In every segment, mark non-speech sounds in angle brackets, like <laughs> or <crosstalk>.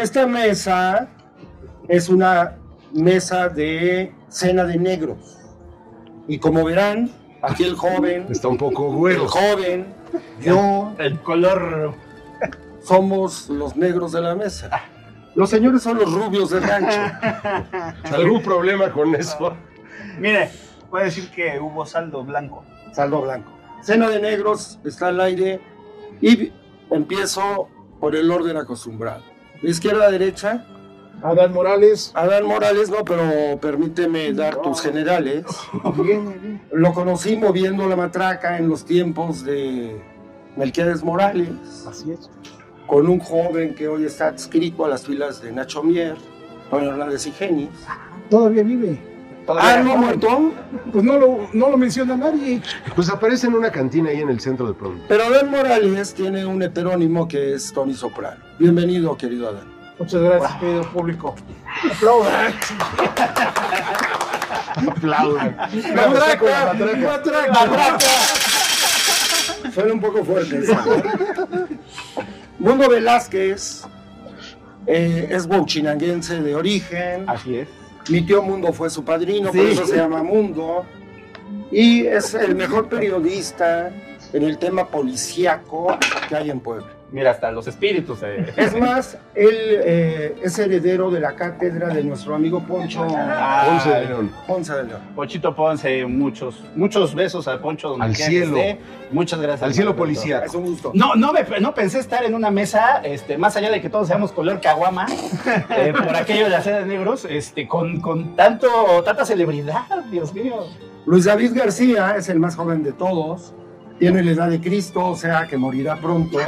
Esta mesa es una mesa de cena de negros. Y como verán, aquí el joven, Está un poco el güero. joven, yo, El color. somos los negros de la mesa. Los señores son los rubios del rancho. <laughs> ¿Algún problema con eso? Mire, puede decir que hubo saldo blanco. Saldo blanco. Cena de negros está al aire y empiezo por el orden acostumbrado. De izquierda a derecha, Adán Morales. Adán Morales, no, pero permíteme dar tus generales. Lo conocí moviendo la matraca en los tiempos de Melquiades Morales, Así es. con un joven que hoy está adscrito a las filas de Nacho Mier, Don Hernández y Genis. Todavía vive. Ah, ¿no muerto? Pues no lo, no lo menciona nadie. Pues aparece en una cantina ahí en el centro de pronto. Pero Adán Morales tiene un heterónimo que es Tony Soprano. Bienvenido, querido Adán. Muchas gracias, querido público. Aplaudan. Aplaudan. Matraca, matraca. Suena un poco fuerte. Mundo Velázquez eh, es bouchinanguense de origen. Así es. Mi tío Mundo fue su padrino, por eso se llama Mundo. Y es el mejor periodista en el tema policíaco que hay en Puebla. Mira, hasta los espíritus. eh. Es más, él eh, es heredero de la cátedra de nuestro amigo Poncho Ah, Ponce de León. Ponce de León. Ponchito Ponce, muchos, muchos besos al Poncho donde Al cielo. esté. Muchas gracias. Al cielo policía. Es un gusto. No, no, me- no pensé estar en una mesa, este, más allá de que todos seamos color caguama, <laughs> eh, por aquello de hacer de negros, este, con, con tanto, tanta celebridad, Dios mío. Luis David García es el más joven de todos. Tiene la edad de Cristo, o sea que morirá pronto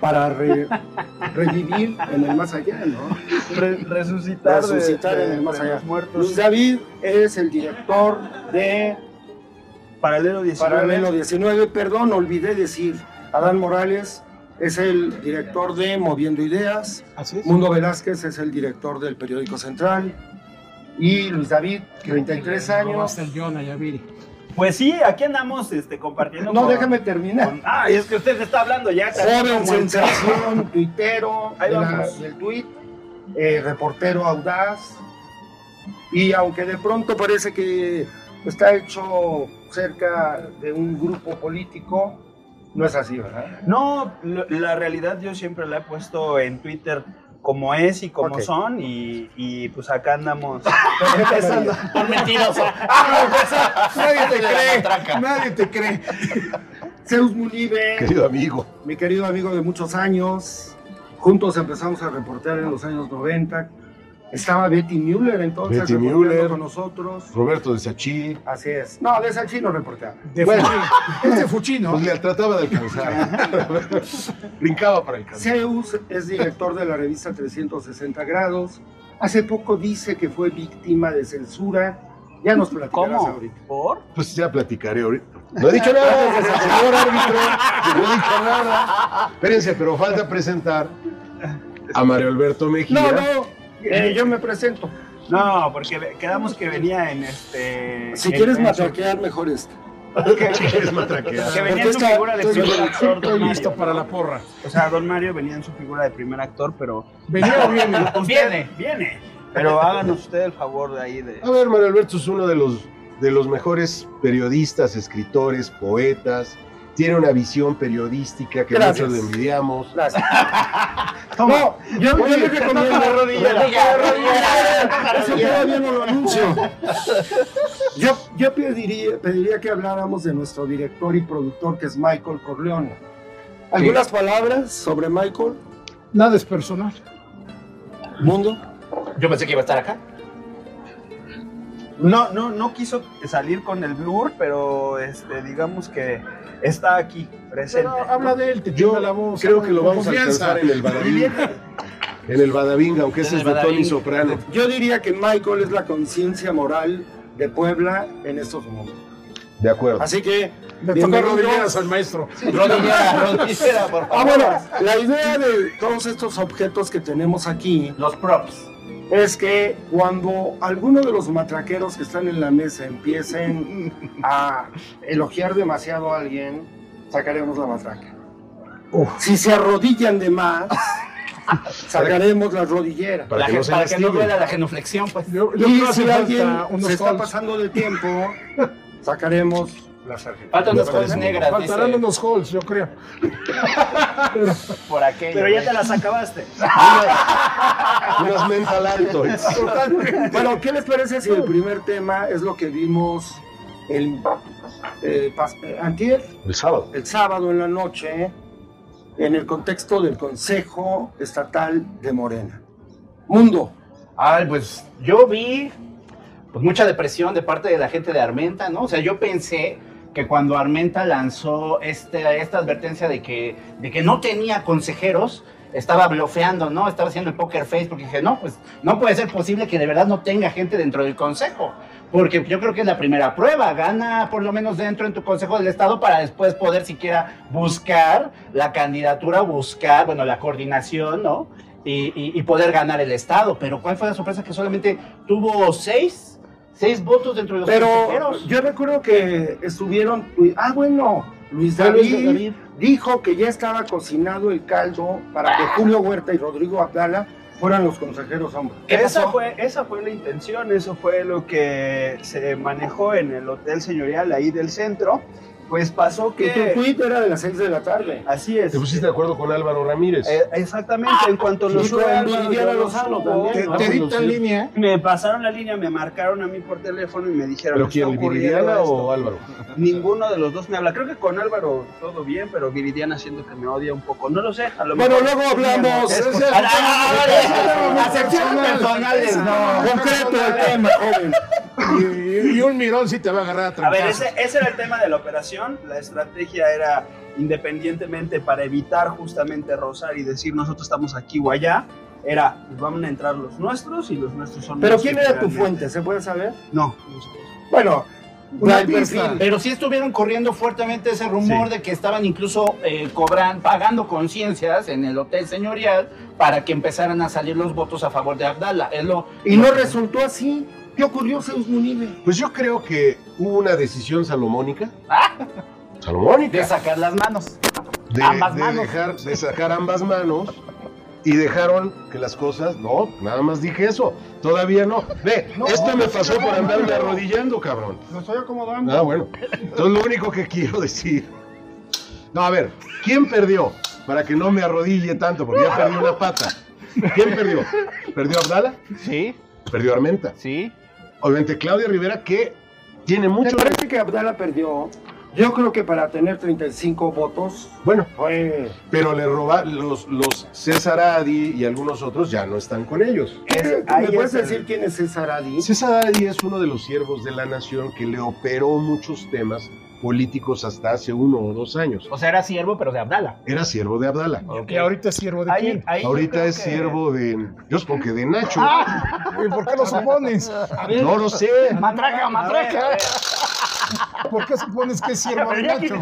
para re- revivir en el más allá, ¿no? resucitar Resucitar en el más allá. Luis David es el director de Paralelo 19. Paralelo 19, perdón, olvidé decir, Adán Morales es el director de Moviendo Ideas, Así es. Mundo Velázquez es el director del periódico Central y Luis David, 33 años. El John Ayaviri. Pues sí, aquí andamos este, compartiendo. No, con- déjame terminar. con- Ah, es que usted está hablando ya. Joven sensación, <laughs> tuitero Ahí la- vamos. del tuit, eh, reportero audaz, y aunque de pronto parece que está hecho cerca de un grupo político, no es así, ¿verdad? No, la realidad yo siempre la he puesto en Twitter como es y como Ok. son y, y, pues acá andamos. <laughs> Empezando. Por mentiroso. <laughs> Nadie te De la cree. Nadie te cree. Zeus Munive, Querido amigo. mi querido amigo de muchos años, juntos empezamos a reportear en los años 90. Estaba Betty Müller entonces Betty reporteando Müller. con nosotros. Roberto de Sachi. Así es. No, de esa chino reporteaba. De Bueno, Fuchi. Es de Fuchino. Pues le trataba de alcanzar. <laughs> Brincaba para alcanzar. Zeus es director de la revista 360 grados. Hace poco dice que fue víctima de censura. Ya nos platicarás ¿Cómo? ahorita. ¿Por? Pues ya platicaré ahorita. No he dicho nada, <laughs> señor árbitro. No he dicho nada. Espérense, pero falta presentar a Mario Alberto Mejía. No, no, eh, yo me presento. No, porque quedamos que venía en este. Si en- quieres en su- matraquear, mejor esto. Es matraquear. Que venía en su figura de primer actor. Don Mario, listo para ¿no? la porra. O sea, Don Mario venía en su figura de primer actor, pero. Venía o viene. <laughs> Viene, viene. Pero háganos usted el favor de ahí de. A ver, Mario Alberto es uno de los, de los mejores periodistas, escritores, poetas. Tiene una visión periodística que Gracias. muchos le envidiamos. Gracias. <laughs> Toma. No, yo, yo le recomiendo. La rodilla, toca la rodilla. Eso todavía no lo anuncio. Yo, yo pediría, pediría que habláramos de nuestro director y productor, que es Michael Corleone. ¿Algunas palabras sobre Michael? Nada es personal. Mundo. Yo pensé que iba a estar acá. No, no, no quiso salir con el blur, pero este, digamos que está aquí presente. Pero habla de él, te Yo la voz. creo que lo vamos a alcanzar en el Badabinga. En el Badabinga, aunque ese es de Tony. Soprano. Yo diría que Michael es la conciencia moral de Puebla en estos momentos. De acuerdo. Así que. Le toca rodilleras al maestro. Rodillera, rodillera, por Ah, favor. bueno, la idea de todos estos objetos que tenemos aquí Los props. Es que cuando alguno de los matraqueros que están en la mesa empiecen a elogiar demasiado a alguien, sacaremos la matraca. Si se arrodillan de más, <laughs> sacaremos las rodilleras. Para La que no para que no duela la genuflexión, pues. Yo, yo Y creo si alguien se está pasando de tiempo, sacaremos las. Faltan cosas parece. negras, Faltarán dice, unos halls, yo creo. por aquello. Pero ya te las acabaste. Unas mental altoids. Bueno, ¿qué les parece si el primer tema es lo que vimos el eh, eh, antier, El sábado. el sábado en la noche, en el contexto del Consejo Estatal de Morena? Mundo. Ay, pues yo vi pues, mucha depresión de parte de la gente de Armenta, ¿no? O sea, yo pensé que cuando Armenta lanzó este, esta advertencia de que, de que no tenía consejeros, estaba bloqueando, ¿no? Estaba haciendo el poker face porque dije, no, pues no puede ser posible que de verdad no tenga gente dentro del consejo. Porque yo creo que es la primera prueba, gana por lo menos dentro en tu consejo del estado para después poder siquiera buscar la candidatura, buscar, bueno, la coordinación, ¿no? y, y- y poder ganar el Estado. Pero ¿cuál fue la sorpresa? Que solamente tuvo seis, seis votos dentro de los Pero consejeros. yo recuerdo que estuvieron. Ah, bueno, Luis David, David. dijo que ya estaba cocinado el caldo para que Julio Huerta y Rodrigo Abdala fueran los consejeros hombres. ¿Qué esa, fue, esa fue la intención, eso fue lo que se manejó en el Hotel Señorial ahí del centro. Pues pasó Que tu tweet era de las 6 de la tarde. Así es. ¿Te pusiste de acuerdo con Álvaro Ramírez? Eh, exactamente, en cuanto lo subo. también, Te, ¿no? te dictan línea. Me pasaron la línea, me marcaron a mí por teléfono y me dijeron... ¿Pero "Está quién, Viridiana esto". o Álvaro? Ninguno de los dos me habla. Creo que con Álvaro todo bien, pero Viridiana siento que me odia un poco. No lo sé, a lo Bueno, mejor... luego hablamos. Es Ese- Ah, ah, ah, Acepciones personales, no. concreto el tema, joven. <laughs> Y, y un mirón sí te va a agarrar a A ver, ese era el tema de la operación. La estrategia era independientemente para evitar justamente rozar y decir nosotros estamos aquí o allá. Era, pues van a entrar los nuestros y los nuestros son Pero ¿quién era tu fuente? ¿Se puede saber? No, no sé. Bueno, Una pista. perfil. Pero sí estuvieron corriendo fuertemente ese rumor de que estaban incluso eh, cobran, pagando conciencias en el hotel señorial para que empezaran a salir los votos a favor de Abdala. Es lo, Y no resultó así. ¿Qué ocurrió, Zeus Munive? Pues yo creo que hubo una decisión salomónica. Ah. De Salomónica. sacar las manos. De, ambas de manos. dejar, de sacar ambas manos y dejaron que las cosas, no, nada más dije eso, todavía no. Ve, No, esto me pasó por andarme no. arrodillando, cabrón. Lo estoy acomodando. Ah, bueno. Entonces lo único que quiero decir. No, a ver, ¿quién perdió? Para que no me arrodille tanto, porque ya perdí una pata. ¿Quién perdió? ¿Perdió Abdala? Sí, Perdió Armenta. sí. Obviamente Claudia Rivera, que tiene Me mucho. parece que Abdala perdió. Yo creo que para tener 35 votos Bueno, fue. pero le roba los, los César Adi y algunos otros ya no están con ellos. ¿Qué- ahí ¿Me puedes el- decir quién es César Adi? César Adi es uno de los siervos de la nación que le operó muchos temas políticos hasta hace uno o dos años. O sea, era siervo, pero de Abdala. Era siervo de Abdala. Y ahorita es siervo de Ahí- quién. ahí Ahorita es que- siervo de. Yo supongo que de Nacho. <laughs> ¿Y por qué lo supones? No lo sé. Matraca, A ver, a matraca. ver. ¿Por qué supones que es siervo de Nacho?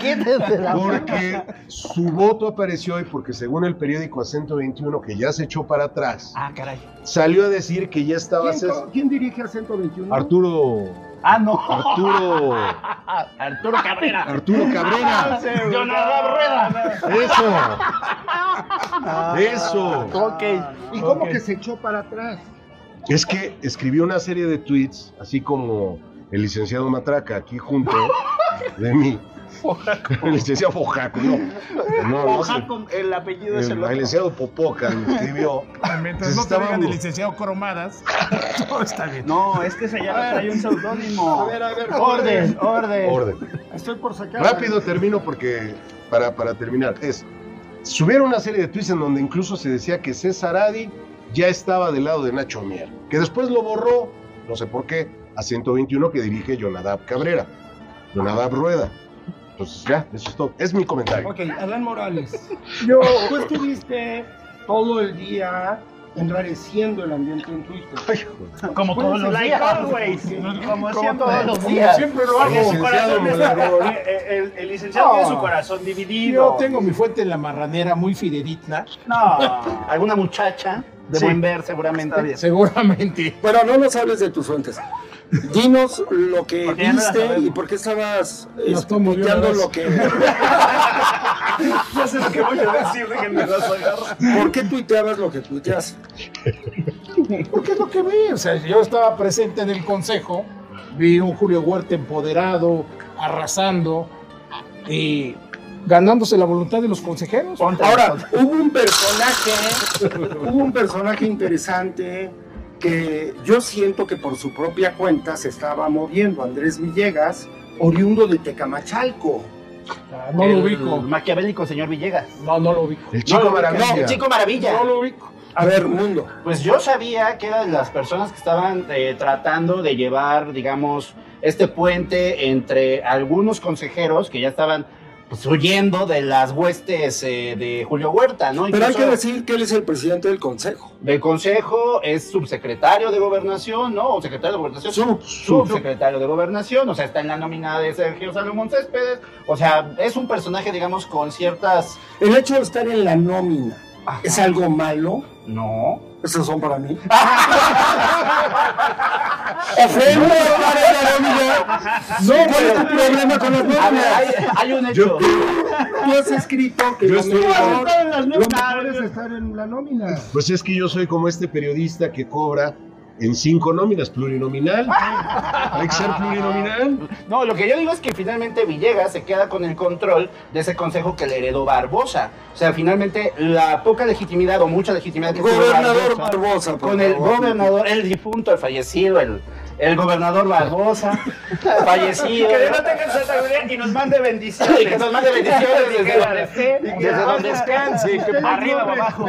¿Quién es de la Porque su voto apareció y porque según el periódico Acento 21, que ya se echó para atrás, Ah, caray. salió a decir que ya estaba ¿Quién, dirige a 121? Arturo. Ah, no. Arturo. <laughs> Arturo Cabrera. Arturo Cabrera. Jonadab Rueda. Eso. Eso. Ok. ¿Y cómo que se echó para atrás? Es que escribió una serie de tweets, así como el licenciado Matraca aquí junto de mí. El licenciado Fojaco, no. No, no sé. El apellido es El, el el licenciado Popoca lo escribió. Mientras no te Estábamos- digan el licenciado Coromadas, <laughs> todo está bien. No, es que se llama, trae un seudónimo. A ver, a ver, Orden, orden. Orden. Estoy por sacar. Rápido termino porque, para, para terminar, es, subieron una serie de tweets en donde incluso se decía que César Adi ya estaba del lado de Nacho Mier, que después lo borró, no sé por qué, a 121 que dirige Jonadab Cabrera, Jonadab Rueda. Entonces ya, eso es todo. Es mi comentario. Ok, Adán Morales. <laughs> Yo, tú estuviste todo el día enrareciendo el ambiente en Twitter. Como todos los Like días. always. Como Como siempre. todos los días. Siempre lo hago. el, el licenciado No. tiene su corazón dividido. Yo tengo mi fuente en la marranera muy fidedigna, No. Alguna muchacha de Sí. buen ver, seguramente. Seguramente. <laughs> Bueno, no nos hables de tus fuentes. Dinos lo que Porque no viste y por qué estabas explicando vez. lo que. <laughs> Ya sé lo que voy a decir, déjenme las agarro. ¿Por qué tuiteabas lo que tuiteas? Porque es lo que vi. O sea, yo estaba presente en el consejo, vi un Julio Huerta empoderado, arrasando y ganándose la voluntad de los consejeros. Ahora, hubo un personaje, hubo un personaje interesante que yo siento que por su propia cuenta se estaba moviendo, Andrés Villegas, oriundo de Tecamachalco. Ah, no lo ubico. maquiavélico señor Villegas. No, no lo ubico. El chico No, maravilla. no, el chico maravilla. No lo ubico. A ver, mundo. Pues yo sabía que era de las personas que estaban eh, tratando de llevar, digamos, este puente entre algunos consejeros que ya estaban pues, huyendo de las huestes eh, de Julio Huerta, ¿no? Pero hay que decir que él es el presidente del consejo. Del consejo es subsecretario de gobernación, ¿no? O secretario de gobernación. Sub, subsecretario de gobernación, o sea, está en la nómina de Sergio Salomón Céspedes, o sea, es un personaje, digamos, con ciertas... El hecho de estar en la nómina es algo malo. No. Esos son para mí. <laughs> Ofendo para la nómina. No, ¿cuál es tu problema con las nóminas? hay, hay un Yo- hecho. Tú has escrito que Yo lo estoy- mejor, en las lo nóminas. mejor es estar en la nómina. Pues es que yo soy como este periodista que cobra en cinco nóminas, plurinominal. Hay que ser plurinominal. No, lo que yo digo es que finalmente Villegas se queda con el control de ese consejo que le heredó Barbosa. O sea, finalmente la poca legitimidad o mucha legitimidad que tuvo Gobernador Barbosa, Barbosa, por con el gobernador, el difunto, el fallecido, el, el gobernador Barbosa, <laughs> fallecido. Que no Santa Gloria y nos mande bendiciones. Que nos mande bendiciones desde donde esté, desde donde descanse, arriba o abajo.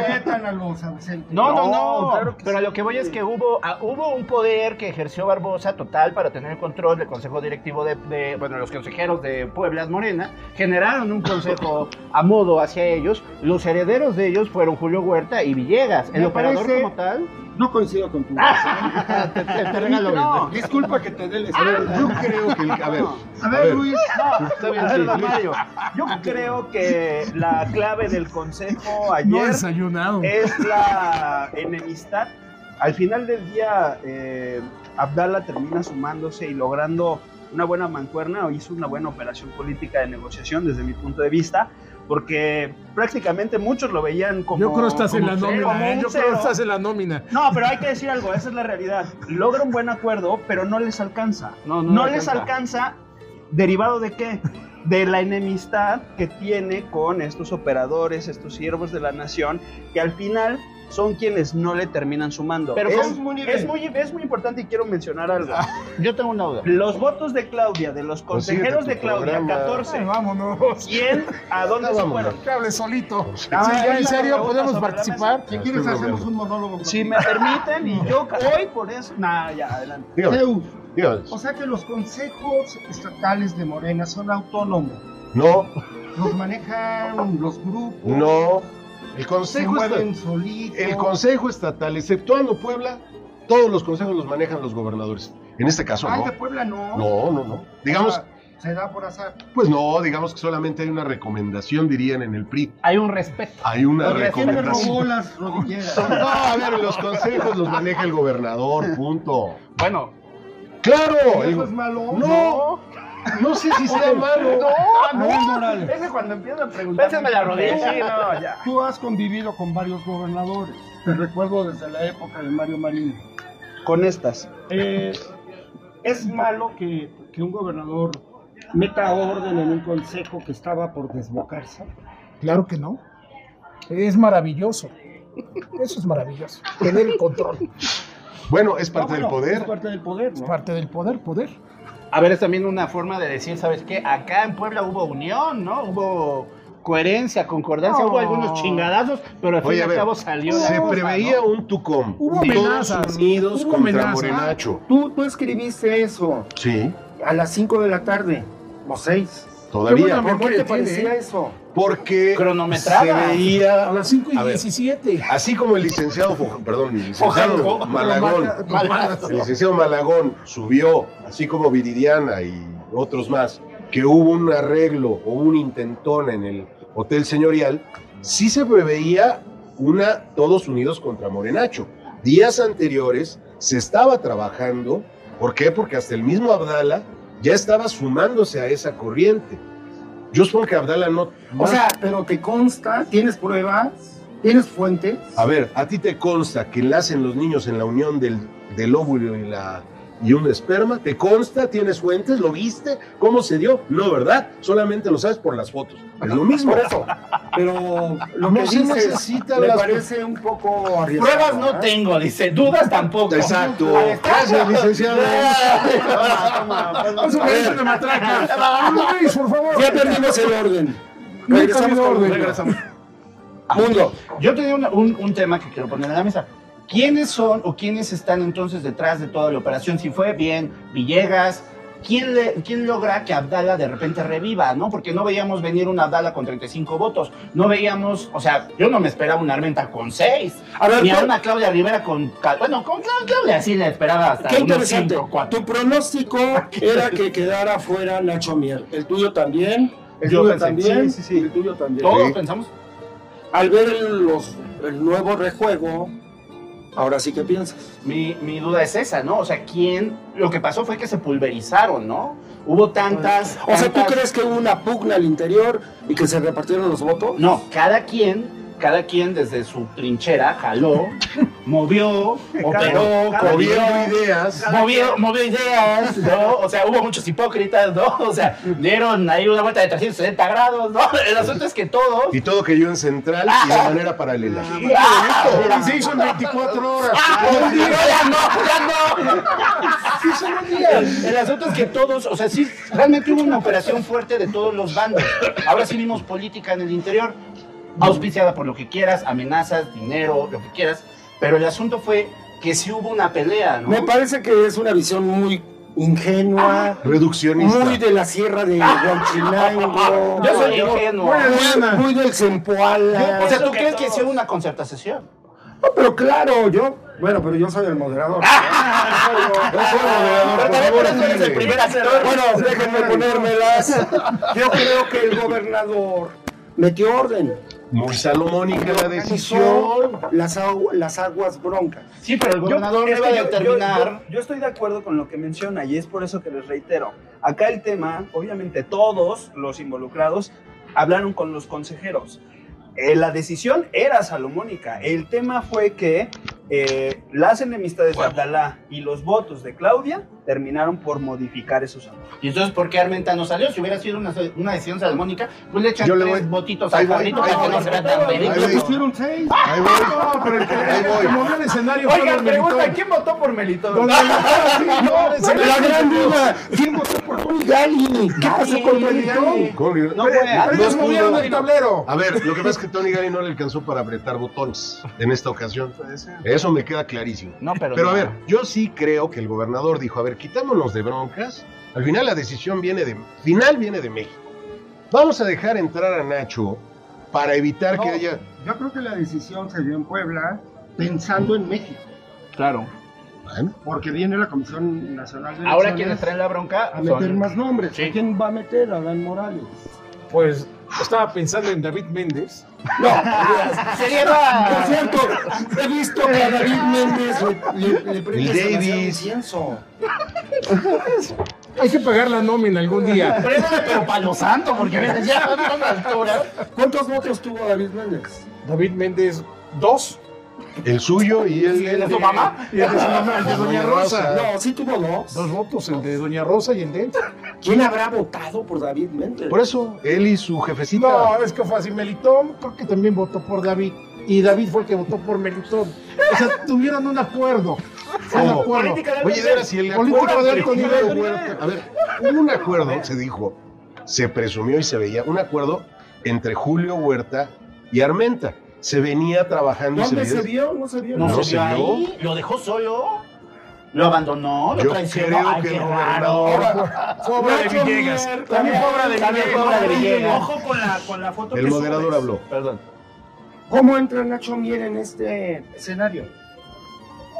No, no, no, claro pero a lo que voy es que hubo, ah, hubo un poder que ejerció Barbosa total para tener el control del consejo directivo de, de- bueno, los consejeros de Pueblas Morena, generaron un consejo a modo hacia ellos, los herederos de ellos fueron Julio Huerta y Villegas, el Me operador parece- como tal. No coincido con tu <laughs> te, te- te regalo No, mi- disculpa que te dé el A ver, yo creo que el. A ver, A ver, Luis. No, Está bien, a ver, sí, don Luis. Mario, yo creo que la clave del consejo ayer es la enemistad. Al final del día, eh, Abdala termina sumándose y logrando una buena mancuerna o hizo una buena operación política de negociación desde mi punto de vista, porque prácticamente muchos lo veían como. Yo creo que estás en la cero, nómina. ¿eh? Yo creo que estás en la nómina. No, pero hay que decir algo, esa es la realidad. Logra un buen acuerdo, pero no les alcanza. No, No, no les alcanza. alcanza, derivado de qué? De la enemistad que tiene con estos operadores, estos siervos de la nación, que al final son quienes no le terminan sumando. Pero es, muy, es, muy, es muy importante y quiero mencionar algo. Yo tengo una duda. Los votos de Claudia, de los consejeros de Claudia, programa. 14, Ay, vámonos. ¿quién? ¿A dónde se vámonos. fueron? Que hable solito. Ah, Sí, ya, en serio, podemos participar. Si quieres, hacemos un monólogo. Si me permiten, y yo hoy por eso... Nah, ya, adelante. dígame, Zeus, dígame. O sea que los consejos estatales de Morena son autónomos. No, Los manejan los grupos. no. El Se consejo, el consejo estatal, exceptuando Puebla, todos los consejos los manejan los gobernadores. En este caso, Ay, no. de Puebla no. No, no, no. Digamos, Ah, se da por azar. pues no, digamos que solamente hay una recomendación, dirían en el PRI. Hay un respeto. Hay una ¿Quién me robó recomendación. las rodilleras? No, a ver, los consejos los maneja el gobernador, punto. Bueno, ¡Claro! ¿Eso el- es malo? No, no sé si sea malo. A ver, Morales. Ese cuando empieza a preguntar... Pésame la rodilla. Sí, no, ya. Tú has convivido con varios gobernadores. Te recuerdo desde la época de Mario Marín. Con estas. Eh, es malo que, que un gobernador meta orden en un consejo que estaba por desbocarse. Claro que no. Es maravilloso. Eso es maravilloso. Tener el control. Bueno, es parte No, del bueno, Es poder. parte del poder, Es ¿no? parte del poder, poder. A ver, es también una forma de decir, ¿sabes qué? Acá en Puebla hubo unión, ¿no? Hubo coherencia, concordancia, No. hubo algunos chingadazos, pero al fin y al cabo salió la Se cosa, preveía ¿no? un Tucom. Hubo Todos amenazas, unidos hubo contra amenazas. Morenacho. Tú, tú escribiste eso Sí, a las 5 de la tarde, o 6. Todavía. ¿Por qué te parecía ¿eh? eso? Porque Cronometrada. se A veía, las 5 y A ver. 17. así como el licenciado, perdón, el licenciado. Malagón, el licenciado Malagón subió, así como Viridiana y otros más, que hubo un arreglo o un intentón en el Hotel Señorial, sí se preveía una todos unidos contra Morenacho. Días anteriores se estaba trabajando, ¿por qué? Porque hasta el mismo Abdala ya estaba sumándose a esa corriente. Yo supongo que Abdala no. O sea, pero te consta, tienes pruebas, tienes fuentes. A ver, ¿a ti te consta que nacen los niños en la unión del, del óvulo y, la, y un esperma? ¿Te consta? ¿Tienes fuentes? ¿Lo viste? ¿Cómo se dio? No, ¿verdad? Solamente lo sabes por las fotos. Es lo mismo. Por eso. Pero lo No que se dices necesitan me las- parece un poco arriesgado. Pruebas no ¿eh? tengo, dice. Dudas tampoco. Exacto. Gracias, licenciado. <laughs> Vamos a ver una matraca. Luis, por favor. Ya perdimos el orden. Regresamos con orden. regresamos. Mundo. Yo tenía una- un, un tema que quiero poner en la mesa. ¿Quiénes son o quiénes están entonces detrás de toda la operación? Si fue bien Villegas, ¿quién, le- quién logra que Abdala de repente reviva? ¿no? Porque no veíamos venir un Abdala con 35 votos. No veíamos, o sea, yo no me esperaba una Armenta con 6. A ver, Ni a ¿cuál- una Claudia Rivera con. Bueno, con Cla- Claudia sí la esperaba hasta Qué unos interesante. 5, 4. Tu pronóstico era que quedara fuera Nacho Mier. El tuyo también. El Yo tuyo pensé, también. sí, sí, sí. El tuyo también. Todos Sí. pensamos. Al ver los, el nuevo rejuego, ahora sí que piensas. Mi, mi duda es esa, ¿no? O sea, ¿quién? Lo que pasó fue que se pulverizaron, ¿no? Hubo tantas. O sea, ¿tú crees que hubo una pugna al interior y que se repartieron los votos? No, cada quien, cada quien desde su trinchera jaló, <laughs> movió, operó, movió, ideas. movió, movió ideas, ¿no? O sea, hubo muchos hipócritas, ¿no? O sea, dieron ahí una vuelta de 360 grados, ¿no? El asunto es que todos. Y todo que yo en central y de manera paralela. ¡Ah! Y se hizo en 24 horas. ¡Ah! ¡Ya no! ¡Ya no! El asunto es que todos, o sea, sí, realmente hubo una operación fuerte de todos los bandos. Ahora sí vimos política en el interior, auspiciada por lo que quieras, amenazas, dinero, lo que quieras. Pero el asunto fue que sí hubo una pelea, ¿no? Me parece que es una visión muy ingenua, Reduccionista. muy de la sierra de Huachinango. <laughs> Yo soy ingenuo. muy, muy del Zempoala. O sea, ¿tú crees que sí hubo una concertación? No, pero claro, yo, bueno, pero yo soy el moderador. <laughs> Yo soy el moderador, Pero por también favor, por eso eres el dile. primer actor. Bueno, déjenme ponérmelas. Yo creo que el gobernador metió orden. Muy salomónica la decisión. Las, agu- las aguas broncas. Sí, pero el Yo- gobernador a que yo- determinar. Yo, yo estoy de acuerdo con lo que menciona y es por eso que les reitero. Acá el tema, obviamente todos los involucrados hablaron con los consejeros. Eh, la decisión era salomónica. El tema fue que eh, las enemistades de Abdalá y los votos de Claudia terminaron por modificar esos acuerdos. Y entonces, ¿por qué Armenta no salió? Si hubiera sido una, una decisión salomónica, pues le echan Yo le tres voy. votitos Ahí al cabrito para que no se vea tan Ahí ridículo. voy. Pusieron seis. Ahí voy. No, pero el que, Ahí voy. movió el escenario fue Oigan, Melitón. pregunta, ¿quién votó por Melitón? Don Melitón, <laughs> La gran duda. ¿Quién votó por Tony Gali? ¿Qué pasó con? Con- No, Pero fue- ellos movieron el tablero. A ver, lo que pasa es que Tony Gali no le alcanzó para apretar botones en esta ocasión. Eso me queda clarísimo. No, pero. Pero a ver, yo sí creo que el gobernador dijo, a ver, quitámonos de broncas. Al final la decisión viene de, final viene de México. Vamos a dejar entrar a Nacho para evitar que haya... Yo creo que la decisión se dio en Puebla pensando en México, Claro. Bueno, porque viene la Comisión Nacional de Ahora quienes traen la bronca. a meter son- más nombres. Sí. ¿A quién va a meter? A Dan Morales. Pues estaba pensando en David Méndez. No, <laughs> Sería por cierto, he visto que a David Méndez le, le, le prende El demasiado Davis. Hay que pagar la nómina algún día. Pero para los santos, porque ya a una altura. ¿Cuántos votos tuvo David Méndez? David Méndez, dos. El suyo y el, ¿El de su mamá? Y el de su mamá, el de Doña Rosa. No, sí tuvo dos. Dos votos, el de Doña Rosa y el de él. ¿Quién habrá votado por David Méndez? Por eso, él y su jefecita. No, es que fue así. Melitón creo que también votó por David. Y David fue el que votó por Melitón. O sea, tuvieron un acuerdo. Un ¿Cómo? acuerdo. Oye, veras, si el Político de alto nivel. A ver, hubo un acuerdo, se dijo, se presumió y se veía, un acuerdo entre Julio Huerta y Armenta. Se venía trabajando se ¿Dónde se vio? No se vio. No, No se vio vio. ahí. Lo dejó solo. Lo abandonó, lo Yo traicionó. creo Ay, que qué el raro. gobernador- Fue obra de Villegas. Mier, También fue obra de obra de Villegas. Villegas. Ojo con la, con la foto El que moderador subes. habló. Perdón. ¿Cómo entra Nacho Mier en este escenario?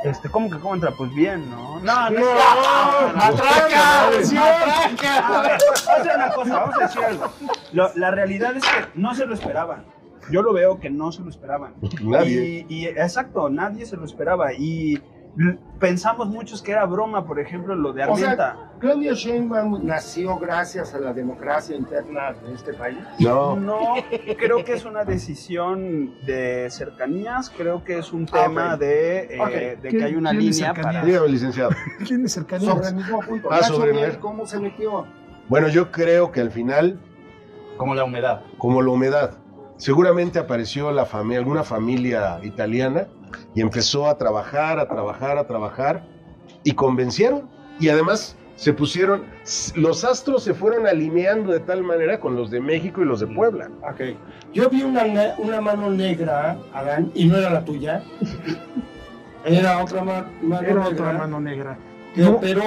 Este, ¿Cómo que cómo entra? Pues bien, ¿no? No, no. ¡Matraca! A ¡Matraca! ver, vamos a hacer una cosa, vamos a decir algo. Lo- la realidad es que no se lo esperaban. Yo lo veo que no se lo esperaban. Nadie. Y, y, exacto, nadie se lo esperaba. Y Pensamos muchos que era broma, por ejemplo, lo de O sea, Armenta. Claudia Sheinbaum nació gracias a la democracia interna de este país. No, No, creo que es una decisión de cercanías, creo que es un Ah, tema ok. de, eh, Ok. de ¿Quién- que hay una línea cercanía? para... dígame, licenciado. ¿Quién es cercanía? Sobre el mismo punto. Ah, sobre Mier. ¿Cómo se metió? Bueno, yo creo que al final, Como la humedad. como la humedad, seguramente apareció la familia, alguna familia italiana y empezó a trabajar, a trabajar, a trabajar y convencieron. Y además se pusieron, los astros se fueron alineando de tal manera con los de México y los de Puebla. Ok. Yo vi una, ne- una mano negra, Adán, y no era la tuya. Era otra ma- mano Era negra otra mano negra. que No. operó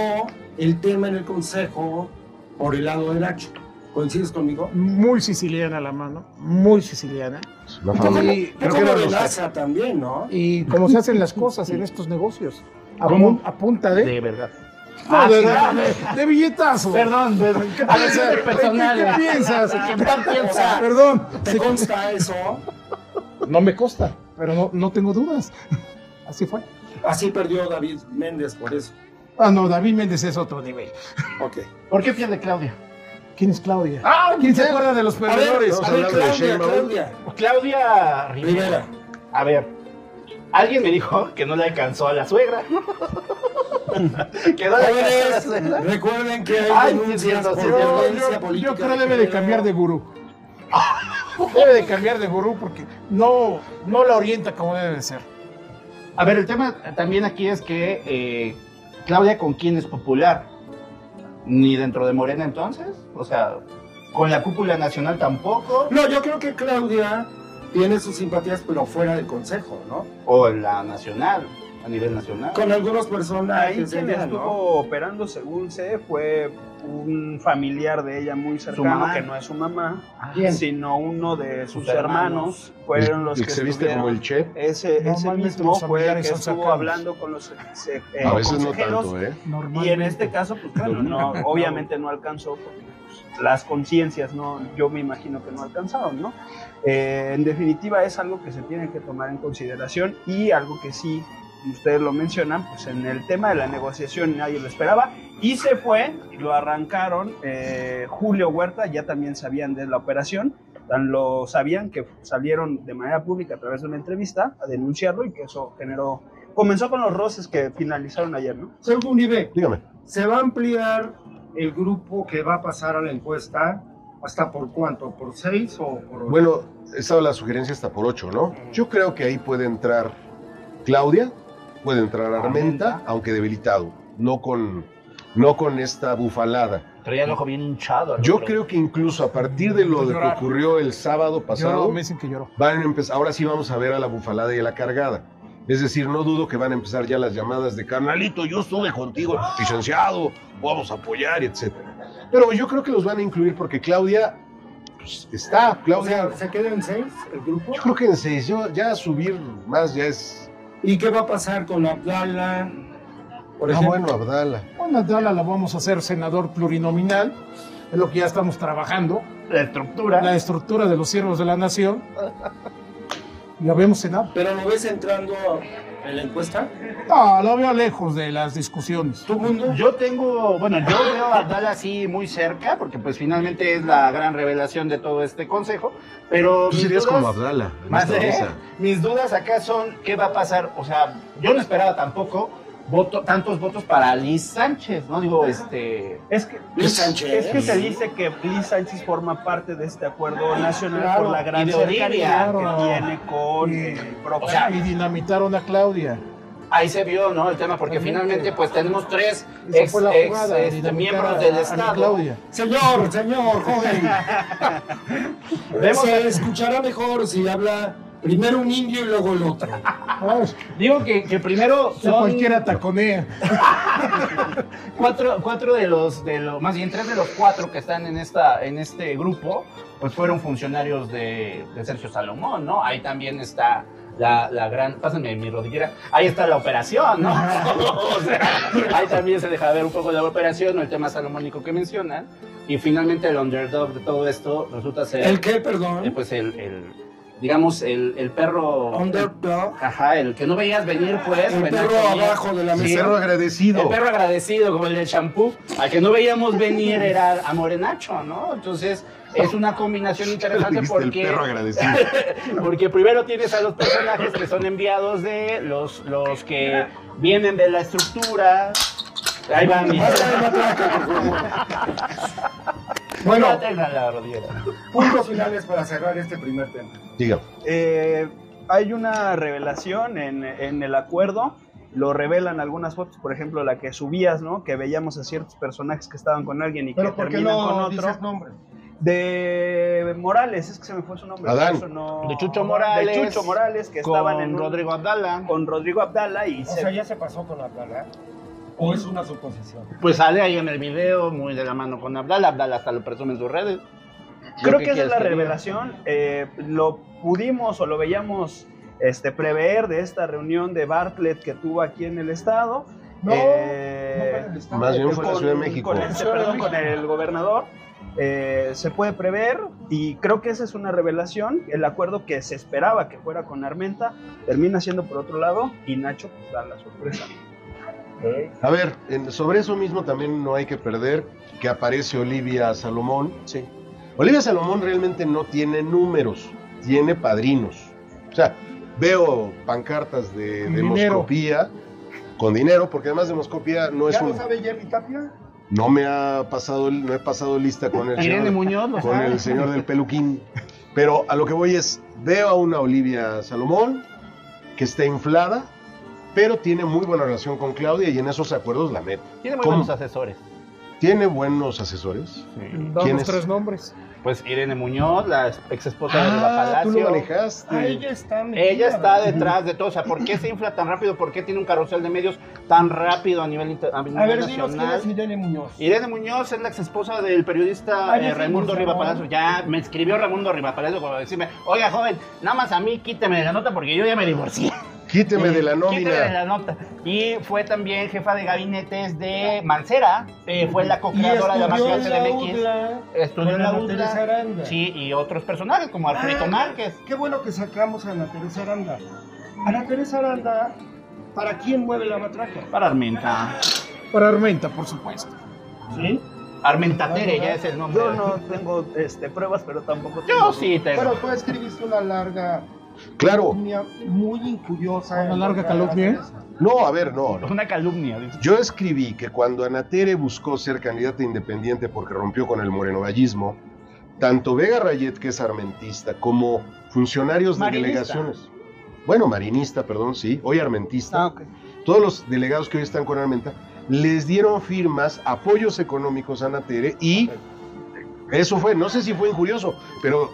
el tema en el consejo por el lado de Nacho. ¿Coincides conmigo? Muy siciliana la mano, muy siciliana. Familia. Y, creo que de NASA también, ¿no? y como se hacen las cosas en estos negocios. A, ¿Cómo? a punta de, De verdad. No, Ah, de, sí. de- de billetazo. Perdón, perdón. <laughs> ¿Qué A personal. ¿Qué piensas? ¿Qué tal piensa? Perdón, ¿Te consta eso? no me consta, pero no, no tengo dudas. <laughs> Así fue. Así perdió David Méndez por eso. Ah, no, David Méndez es otro nivel. Ok. ¿Por qué pierde Claudia? ¿Quién es Claudia? Ah, ¿Quién se acuerda de los A ver, perdedores? A ver, Claudia, Sheinbaum. Claudia. Claudia Rivera. Rivera. A ver, alguien me dijo que no le alcanzó a la suegra. que no le alcanzó a la suegra. recuerden que hay Ay, sí, denuncias cierto, por sí, cierto. violencia Yo, política yo creo debe de cambiar de gurú. Debe de cambiar de gurú porque no, no la orienta como debe de ser. A ver, el tema también aquí es que eh, Claudia con quién es popular. Ni dentro de Morena entonces. O sea, con la cúpula nacional tampoco. No, yo creo que Claudia tiene sus simpatías, pero fuera del consejo, ¿no? O en la nacional, a nivel nacional. Con algunos Ahí personajes. quien ella, estuvo ¿no? operando, según sé, fue un familiar de ella muy cercano, que no es su mamá, ¿Quién? sino uno de sus, Sus hermanos. Fueron los el que, se viste estuvieron- como el Che. Ese, ese mismo fue el que estuvo cercanos. hablando con los eh, A veces no tanto, ¿eh? Y en este caso, pues claro, no, <laughs> obviamente no alcanzó porque pues, las conciencias, no, yo me imagino que no alcanzaron, ¿no? Eh, en definitiva es algo que se tiene que tomar en consideración y algo que sí, ustedes lo mencionan, pues en el tema de la negociación nadie lo esperaba y se fue, lo arrancaron, eh, Julio Huerta, ya también sabían de la operación, tan lo sabían que salieron de manera pública a través de una entrevista a denunciarlo y que eso generó, comenzó con los roces que finalizaron ayer, ¿no? Señor Munibe, Dígame. ¿se va a ampliar el grupo que va a pasar a la encuesta hasta por cuánto? ¿Por seis o por ocho? Bueno, estaba la sugerencia hasta por ocho, ¿no? Yo creo que ahí puede entrar Claudia, puede entrar Armenta, Armenta. aunque debilitado, no con, no con esta bufalada. Traía el ojo bien hinchado. Yo creo que incluso a partir de lo de que ocurrió el sábado pasado, me dicen que lloró. van a empezar, ahora sí vamos a ver a la bufalada y a la cargada. Es decir, no dudo que van a empezar ya las llamadas de carnalito, yo estuve contigo, licenciado, vamos a apoyar, etcétera. Pero yo creo que los van a incluir porque Claudia pues, está, O Claudia, sea, ¿se queda en seis el grupo? yo creo que en seis, yo, ya subir más ya es. ¿Y qué va a pasar con Abdala? Por Ah, ejemplo, bueno, Abdala. Bueno, Abdala la vamos a hacer senador plurinominal, es lo que ya estamos trabajando, La estructura. la estructura de los siervos de la nación. Ya vemos Senado. ¿Pero lo ves entrando en la encuesta? No, lo veo lejos de las discusiones. ¿Tu mundo? Yo tengo, bueno, yo veo a Abdala así muy cerca, porque pues finalmente es la gran revelación de todo este consejo, pero... Tú serías dudas- como Abdala. Más de, mis dudas acá son qué va a pasar, o sea, yo no esperaba tampoco voto, tantos votos para Liz Sánchez, ¿no? Digo, este... Es que, Luis Sánchez. es que se dice que Liz Sánchez forma parte de este acuerdo nacional Claro, por la gran cercanía claro. que tiene con Y- el propio. o sea, Y dinamitaron a Claudia. Ahí se vio, ¿no? El tema, porque finalmente pues tenemos tres ex, este, miembros del a Estado. Claudia. Señor, señor, joven. <laughs> Vemos- Se escuchará mejor si habla primero un indio y luego el otro. Ay, Digo que, que primero son cualquiera taconea. <laughs> cuatro, cuatro de los, de los, más bien tres de los cuatro que están en, esta, en este grupo, pues fueron funcionarios de, de Sergio Salomón, ¿no? Ahí también está la, la gran, pásame mi rodillera, ahí está la operación, ¿no? <laughs> O sea, ahí también se deja ver un poco la operación o el tema salomónico que mencionan. Y finalmente el underdog de todo esto resulta ser ¿El qué, eh, perdón? pues el, el, digamos, el, el perro... Underdog. Ajá, el que no veías venir, pues. El perro abajo de la Sí, mesa. Perro agradecido. El perro agradecido, como el del champú. Al que no veíamos venir era a Morenacho, ¿no? Entonces, es una combinación <laughs> interesante Dijiste el porque... perro agradecido. <laughs> Porque primero tienes a los personajes que son enviados de los, los que vienen de la estructura. Ahí va mi. <laughs> Bueno, puntos finales para cerrar este primer tema. Diga. Eh, hay una revelación en, en el acuerdo. Lo revelan algunas fotos, por ejemplo, la que subías, ¿no? Que veíamos a ciertos personajes que estaban con alguien y que Pero ¿por qué terminan con otro. dices nombre? De Morales, es que se me fue su nombre. Adán. no- De Chucho Morales. De Chucho Morales, que estaban Con en un- Rodrigo Abdala. con Rodrigo Abdala y O se- sea, ya se pasó con la plana. ¿O es una suposición? Pues sale ahí en el video, muy de la mano con Abdala. Abdala hasta lo presume en sus redes. Creo que esa es la revelación. eh, lo pudimos o lo veíamos este, prever de esta reunión de Bartlett que tuvo aquí en el estado. No, Eh, no el estado. Más bien fue en la con- Ciudad de México. Con, este, de perdón, con el gobernador. eh, se puede prever y creo que esa es una revelación. El acuerdo que se esperaba que fuera con Armenta termina siendo por otro lado y Nacho pues, da la sorpresa. A ver, en- sobre eso mismo también no hay que perder que aparece Olivia Salomón. Sí. Olivia Salomón realmente no tiene números, tiene padrinos. O sea, veo pancartas de Con dinero. demoscopía con dinero, porque además demoscopía no es ¿Ya un... sabe Jerry Tapia? No me ha pasado, no he pasado lista con el Irene señor, Muñoz, lo con el señor del peluquín. Pero a lo que voy es, veo a una Olivia Salomón que está inflada, pero tiene muy buena relación con Claudia y en esos acuerdos la mete. Tiene muy ¿Cómo? buenos asesores. Tiene buenos asesores. ¿Quién es? tres nombres. Pues Irene Muñoz, la ex esposa de Riva Ah, tú lo Palacio. manejaste. Ah, ella está Ella está detrás de todo. O sea, ¿por qué se infla tan rápido? ¿Por qué tiene un carrusel de medios tan rápido a nivel, inter- a nivel A ver, dinos quién nacional? es Irene Muñoz. Irene Muñoz es la ex esposa del periodista Ay, eh, sí, Raimundo Riva. Palacio. Ya me escribió Raimundo Riva Palacio como decirme, oiga joven, nada más a mí quíteme de la nota porque yo ya me divorcié. Quíteme de la Quíteme de nómina. la nota. Y fue también jefa de gabinetes de Mancera, eh, fue la co-creadora de la la CDMX. Estudió en la Ana UDLA. Teresa Aranda. Sí, y otros personajes como Alfredo Ah, Márquez. Qué bueno que sacamos a Ana Teresa Aranda. Ana Teresa Aranda, ¿para quién mueve la matraca? Para Armenta. Para Armenta, por supuesto. ¿Sí? Armenta Tere, ya es el nombre. Yo no tengo este, pruebas, pero tampoco Yo tengo- sí tengo. Pero tú escribiste una larga Claro. calumnia muy injuriosa. ¿Una larga calumnia? No, a ver, no, no. Una calumnia. dice. Yo escribí que cuando Anatere buscó ser candidata independiente porque rompió con el morenovallismo, tanto Vega Rayet, que es armentista, como funcionarios de Marinista. delegaciones, bueno, marinista, perdón, sí, hoy armentista, Ah, ok. todos los delegados que hoy están con Armenta, les dieron firmas, apoyos económicos a Anatere y eso fue, no sé si fue injurioso, pero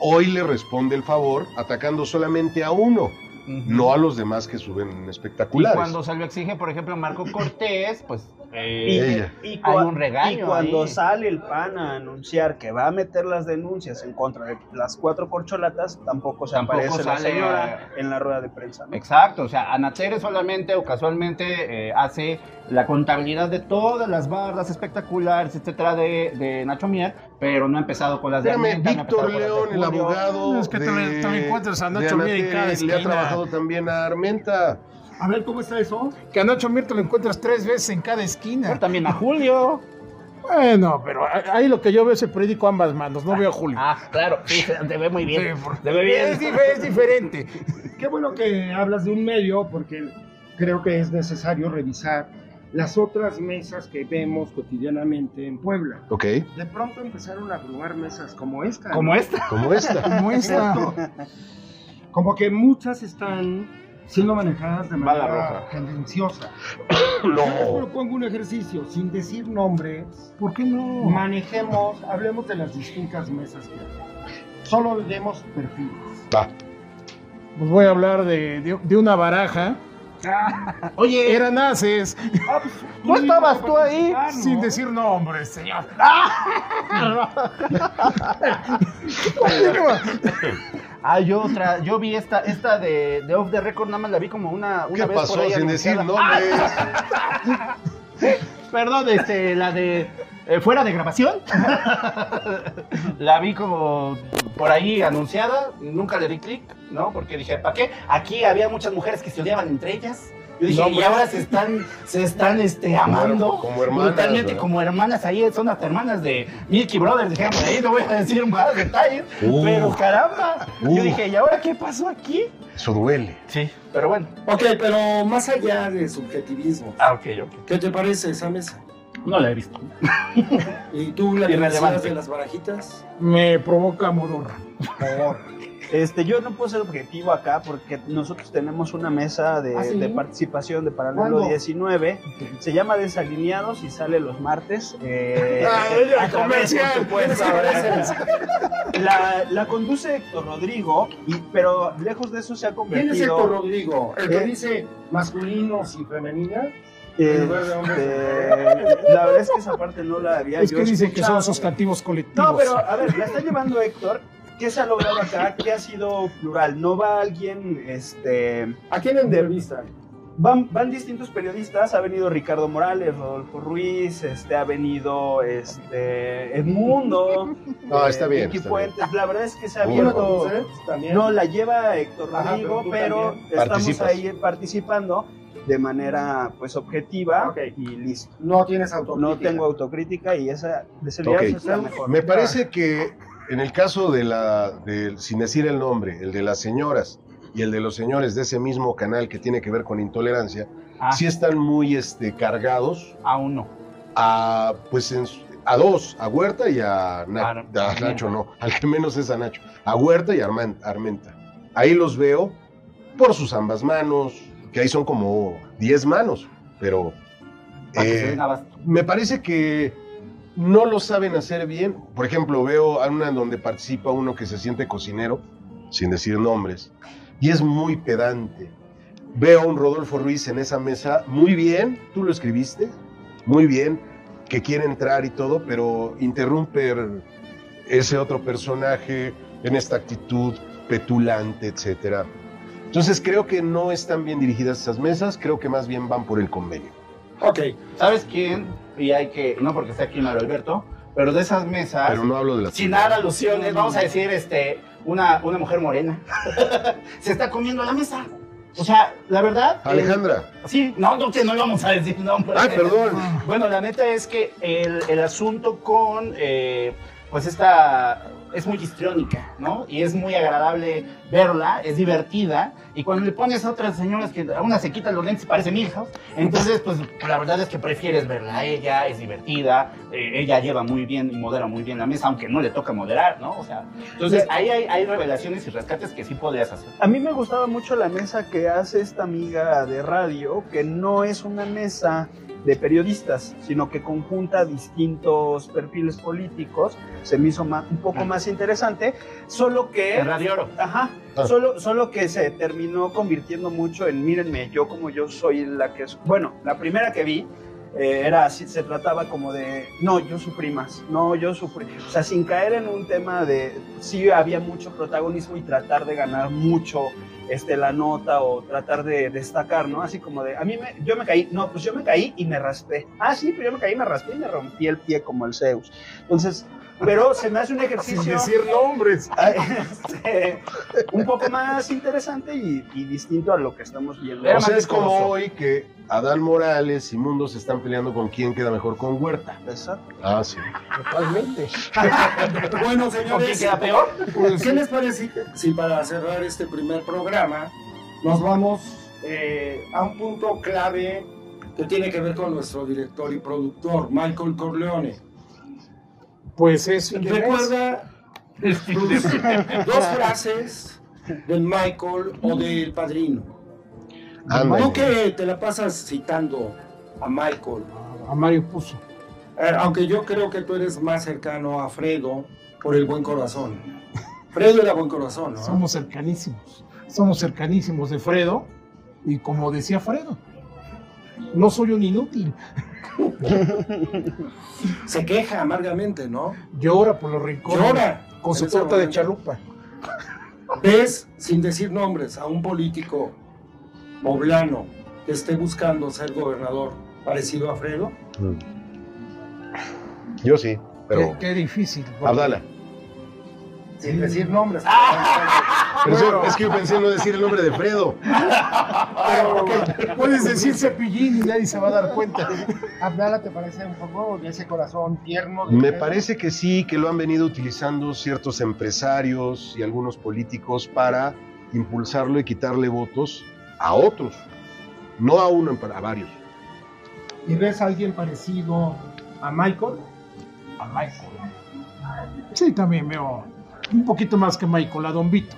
hoy le responde el favor atacando solamente a uno, no a los demás que suben Y espectaculares. cuando se lo exige, por ejemplo, Marco Cortés, pues. Y, eh, Ella. y Hay cua- un regaño y cuando ahí. sale el PAN a anunciar que va a meter las denuncias en contra de las cuatro corcholatas, tampoco se Tampoco aparece la señora en la rueda de prensa. ¿no? Exacto, o sea, Anatere solamente o casualmente eh, hace la contabilidad de todas las barras espectaculares, etcétera, de, de Nacho Mier, pero no ha empezado con las de Espérame, ha Víctor de León, el abogado. Es que de- también- encuentras a de Nacho Mier en cada Anatel, Le ha esquina. trabajado también a Armenta. A ver, ¿cómo está eso? Que a Nacho Mirto lo encuentras tres veces en cada Pero esquina. también a Julio. Bueno, pero ahí lo que yo veo es el periódico a ambas manos, no veo a Julio. Ah, claro, sí, se te ve muy bien. Sí, por- Te ve bien. Es, dif- es diferente. <laughs> Qué bueno que hablas de un medio porque creo que es necesario revisar las otras mesas que vemos cotidianamente en Puebla. Ok, De pronto empezaron a abrumar mesas como esta. Como ¿no? esta. como esta. <laughs> Como esta. Como que muchas están siendo manejadas de manera roja. tendenciosa. <coughs> Yo No. propongo un ejercicio, sin decir nombres, ¿Por qué no? manejemos, hablemos de las distintas mesas que hay. Solo demos perfiles. Va. Pues voy a hablar de, de- de una baraja. Oye, Eran haces, Ah, pues, ¿No estabas tú ahí? sin decir nombres, señor. <laughs> <laughs> <laughs> Ah, yo otra, yo vi esta, esta de, de Off the Record, nada más la vi como una, una ¿Qué vez por pasó ahí sin decir anunciada. nombres? <laughs> Perdón, este, la de eh, fuera de grabación. <laughs> la vi como por ahí anunciada, nunca le di clic, ¿no? Porque dije, ¿para qué? Aquí había muchas mujeres que se odiaban entre ellas. Yo dije, No, y ahora se están, se están este, amando. como hermanas, brutalmente, ¿verdad? como hermanas ahí, son las hermanas de Milky Brothers, dijeron por ahí, no voy a decir más detalles. Uh. pero caramba, Uh. yo dije, ¿y ahora qué pasó aquí? Eso duele. Sí, pero bueno. Ok, pero más allá de subjetivismo, Ah, ok, ok. ¿qué te parece esa mesa? No la he visto. ¿Y tú la <laughs> de las barajitas? Me provoca modorra. Por favor. Este, yo no puedo ser objetivo acá porque nosotros tenemos una mesa de, ¿Ah, sí? de participación de Paralelo ¿Cuándo? 19. Se llama Desalineados y sale los martes. eh, Ah, través, supuesto, <laughs> la, la conduce Héctor Rodrigo, y, pero lejos de eso se ha ¿Quién es convertido. Héctor Rodrigo? ¿El que Eh. dice masculinos y femeninas? eh, este, la verdad es que esa parte no la había Es yo que dicen que son sustantivos colectivos. No, pero a ver, la está llevando Héctor. ¿Qué se ha logrado acá? ¿Qué ha sido plural? No va alguien, este, ¿A quién entrevistan? van, van distintos periodistas. Ha venido Ricardo Morales, Rodolfo Ruiz, este, ha venido, este, Edmundo. <laughs> No, eh, está bien, Vicky está Puentes. La verdad es que se ha abierto. No, la lleva Héctor Ajá, Rodrigo, pero estamos participas. ahí participando de manera, pues, objetiva y listo. No tienes autocrítica. No tengo autocrítica y esa de seriedad Ok. es la mejor. Me parece que en el caso de la, de, sin decir el nombre, el de las señoras y el de los señores de ese mismo canal que tiene que ver con intolerancia, Ah, sí están muy este, cargados aún no. a, pues, en a dos, a Huerta y a, Na- a Nacho, no, al que menos es a Nacho, a Huerta y a Armenta. Ahí los veo por sus ambas manos, que ahí son como 10 manos, pero eh, me parece que no lo saben hacer bien. Por ejemplo, veo a una donde participa uno que se siente cocinero, sin decir nombres, y es muy pedante. Veo a un Rodolfo Ruiz en esa mesa, muy bien, tú lo escribiste, muy bien, que quiere entrar y todo, pero interrumpe ese otro personaje en esta actitud petulante, etcétera. Entonces creo que no están bien dirigidas esas mesas, creo que más bien van por el convenio. Ok, ¿Sabes quién? Y hay que, no porque esté aquí Mario Alberto, pero de esas mesas, Pero no hablo de las sin dar alusiones, vamos a decir, este, una, una mujer morena, <laughs> se está comiendo la mesa. O sea, la verdad. eh, Alejandra. sí, no, no, que no íbamos a decir nombre. Ay, perdón. Bueno, la neta es que el, el asunto con, eh, pues esta, es muy histriónica, ¿no? Y es muy agradable verla, es divertida. Y cuando le pones a otras señoras que a una se quita los lentes y parece Milhouse, entonces, pues la verdad es que prefieres verla a ella, es divertida, eh, ella lleva muy bien y modera muy bien la mesa, aunque no le toca moderar, ¿no? O sea, entonces ahí hay, hay revelaciones y rescates que sí podrías hacer. A mí me gustaba mucho la mesa que hace esta amiga de radio, que no es una mesa de periodistas, sino que conjunta distintos perfiles políticos. Se me hizo ma- un poco más interesante, solo que... Radio Oro. Ajá, Ah. solo, solo que se terminó convirtiendo mucho en, mírenme, yo como yo soy la que. Bueno, la primera que vi eh, era así, se trataba como de, no, yo sufrí más, no, yo sufrí. O sea, sin caer en un tema de, sí había mucho protagonismo y tratar de ganar mucho este, la nota o tratar de destacar, ¿no? Así como de, a mí me, yo me caí, no, pues yo me caí y me raspé. Ah, sí, pero yo me caí, me raspé y me rompí el pie como el Zeus. Entonces, pero se me hace un Sin ejercicio decir nombres. <laughs> este, un poco más interesante y, y distinto a lo que estamos viendo. O sea, es como hoy que Adán Morales y Mundo se están peleando con quién queda mejor con Huerta. Exacto. Ah, sí. Totalmente. <laughs> bueno ¿O quién señores, queda peor? ¿qué les parece si para cerrar este primer programa nos vamos eh, a un punto clave que tiene que ver con nuestro director y productor, Michael Corleone? Pues es. Recuerda tus <laughs> dos frases del Michael o del padrino. Tú que te la pasas citando a Michael, A Mario Puzo. eh, aunque yo creo que tú eres más cercano a Fredo por el buen corazón. Fredo era buen corazón, ¿no? Somos cercanísimos. Somos cercanísimos de Fredo. Y como decía Fredo, no soy un inútil. <laughs> Se queja amargamente, ¿no? Llora por los rincones. Llora. Con su torta de chalupa. ¿Ves, sin decir nombres, a un político poblano que esté buscando ser gobernador parecido a Fredo? Yo sí, pero. Qué, qué difícil. Abdala. Sin decir nombres. Pero es que yo pensé en no decir el nombre de Fredo. Pero puedes decir cepillín y nadie se va a dar cuenta. Abdala, ¿te parece un poco de ese corazón tierno? de Me Fredo? parece que sí, que lo han venido utilizando ciertos empresarios y algunos políticos para impulsarlo y quitarle votos a otros. No a uno, a varios. ¿Y ves a alguien parecido a Michael? A Michael. Sí, también veo un poquito más que Michael, a Don Vito.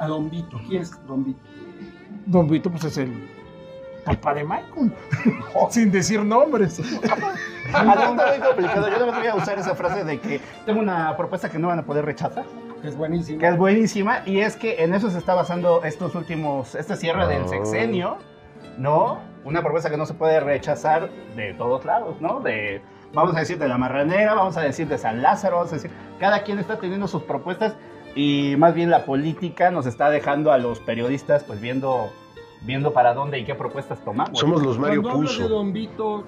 A Don Vito. ¿Quién es Don Vito? Don Vito, pues es el papá de Michael. <laughs> Sin decir nombres. Está muy complicado. Yo no voy a usar esa frase de que tengo una propuesta que no van a poder rechazar, Que es buenísimo. que es buenísima, y es que en eso se está basando estos últimos, este cierre del Ah. sexenio, ¿no? Una propuesta que no se puede rechazar de todos lados, ¿no? De, vamos a decir, de la marranera, vamos a decir de San Lázaro, vamos a decir, cada quien está teniendo sus propuestas y más bien la política nos está dejando a los periodistas pues viendo, viendo para dónde y qué propuestas tomamos. Somos los Mario Cuando hablas de. Don Vito,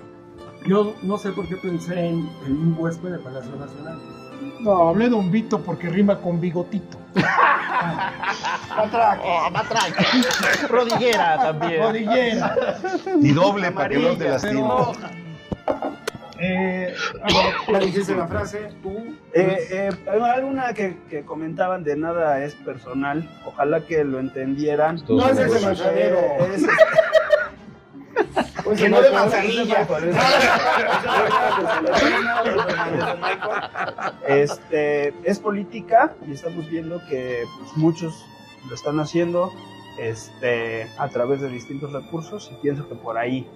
yo no sé por qué pensé en, en un huésped de Palacio Nacional. No, hablé de Don Vito porque rima con bigotito. <laughs> Oh, matraca. Rodillera también. Rodillera. Y doble para que no te lastimes. Eh, <laughs> ya dijiste la frase, tú. Eh, eh, hay una que, que comentaban de nada es personal, ojalá que lo entendieran. Todos No es somos ese manzanero. Eh, es- <laughs> Pues Que no de manzanilla. <laughs> este, es política y estamos viendo que pues, muchos lo están haciendo este, a través de distintos recursos y pienso que por ahí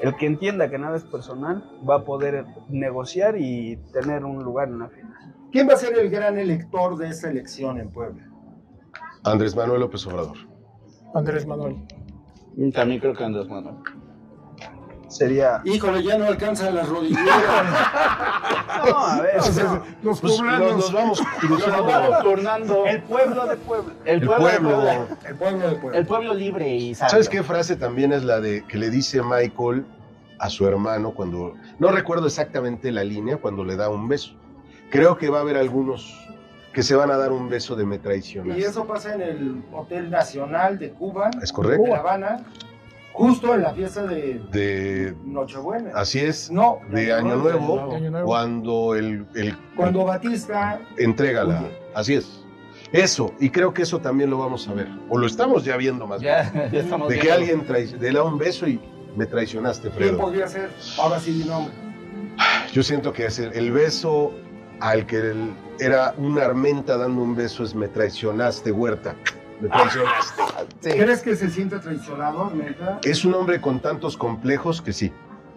el que entienda que nada es personal va a poder negociar y tener un lugar en la final. ¿Quién va a ser el gran elector de esta elección en Puebla? Andrés Manuel López Obrador. Andrés Manuel. También creo que Andrés Manuel. Sería... Híjole, ya no alcanzan las rodilleras. <laughs> No, a ver, Los Pues nos, poblanos. nos vamos cruzando. Vamos turnando. el pueblo de Puebla. El El pueblo, de pueblo. Puebla. El pueblo de Puebla. El pueblo libre y sabio. ¿Sabes qué frase también es la de que le dice Michael a su hermano cuando no recuerdo exactamente la línea cuando le da un beso? Creo que va a haber algunos que se van a dar un beso de me traicionas. Y eso pasa en el Hotel Nacional de Cuba, Es correcto. de La Habana, justo en la fiesta de De Nochebuena. así es. No, de Año Nuevo, De Año Nuevo. cuando el, el Cuando Batista entrega la. Oye. Así es. Eso, y creo que eso también lo vamos a ver. O lo estamos ya viendo más bien. Ya, estamos De que alguien le da un beso y me traicionaste, ¿Quién Fredo. podría ser? Ahora sí mi nombre. Yo siento que es el, el beso al que el- era una armenta dando un beso es me traicionaste, Huerta. Me traicionaste. Sí. ¿Crees que se siente traicionado, neta? Es un hombre con tantos complejos que sí.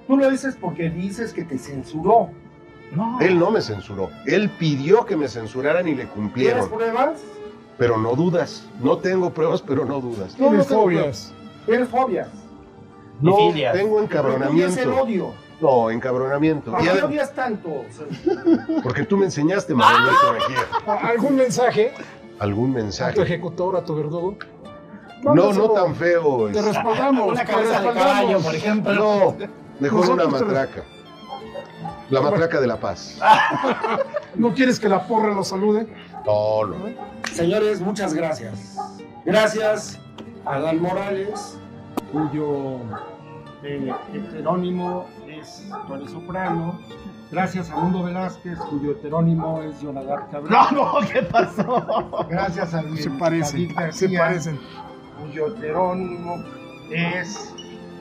Tú lo dices porque dices que te censuró. No. Él no me censuró. Él pidió que me censuraran y le ¿Tienes cumplieron. pruebas? Pero no dudas. No tengo pruebas, pero no dudas. No, no Tienes tengo fobias. ¿Tienes fobias? No, tengo Odias el encabronamiento. odio. No, encabronamiento. ¿Por qué odias tanto? Porque tú me enseñaste, Manuelito Mejía. ¿Algún mensaje ¿Algún a tu mensaje? ejecutor, a tu verdugo? No, no tan feo. Te es- respaldamos. Una cabeza de caballo, por ejemplo. No, mejor una matraca. La matraca de la paz. <laughs> ¿No quieres que la porra lo salude? No, no. Señores, muchas gracias. Gracias a Dan Morales, cuyo eh, heterónimo es Tony Soprano. Gracias a Mundo Velázquez, cuyo heterónimo es Jonadar Cabrera. No, no, ¿qué pasó? Gracias a Se parecen. David Se parecen. cuyo heterónimo es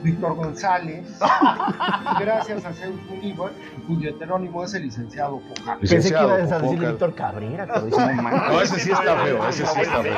Víctor González. <laughs> Gracias a Zeus Munívar, cuyo heterónimo es el licenciado Foja. Pensé que ibas a decir. Víctor Cabrera, pero dice, no. No, ese sí está feo, ese sí está feo.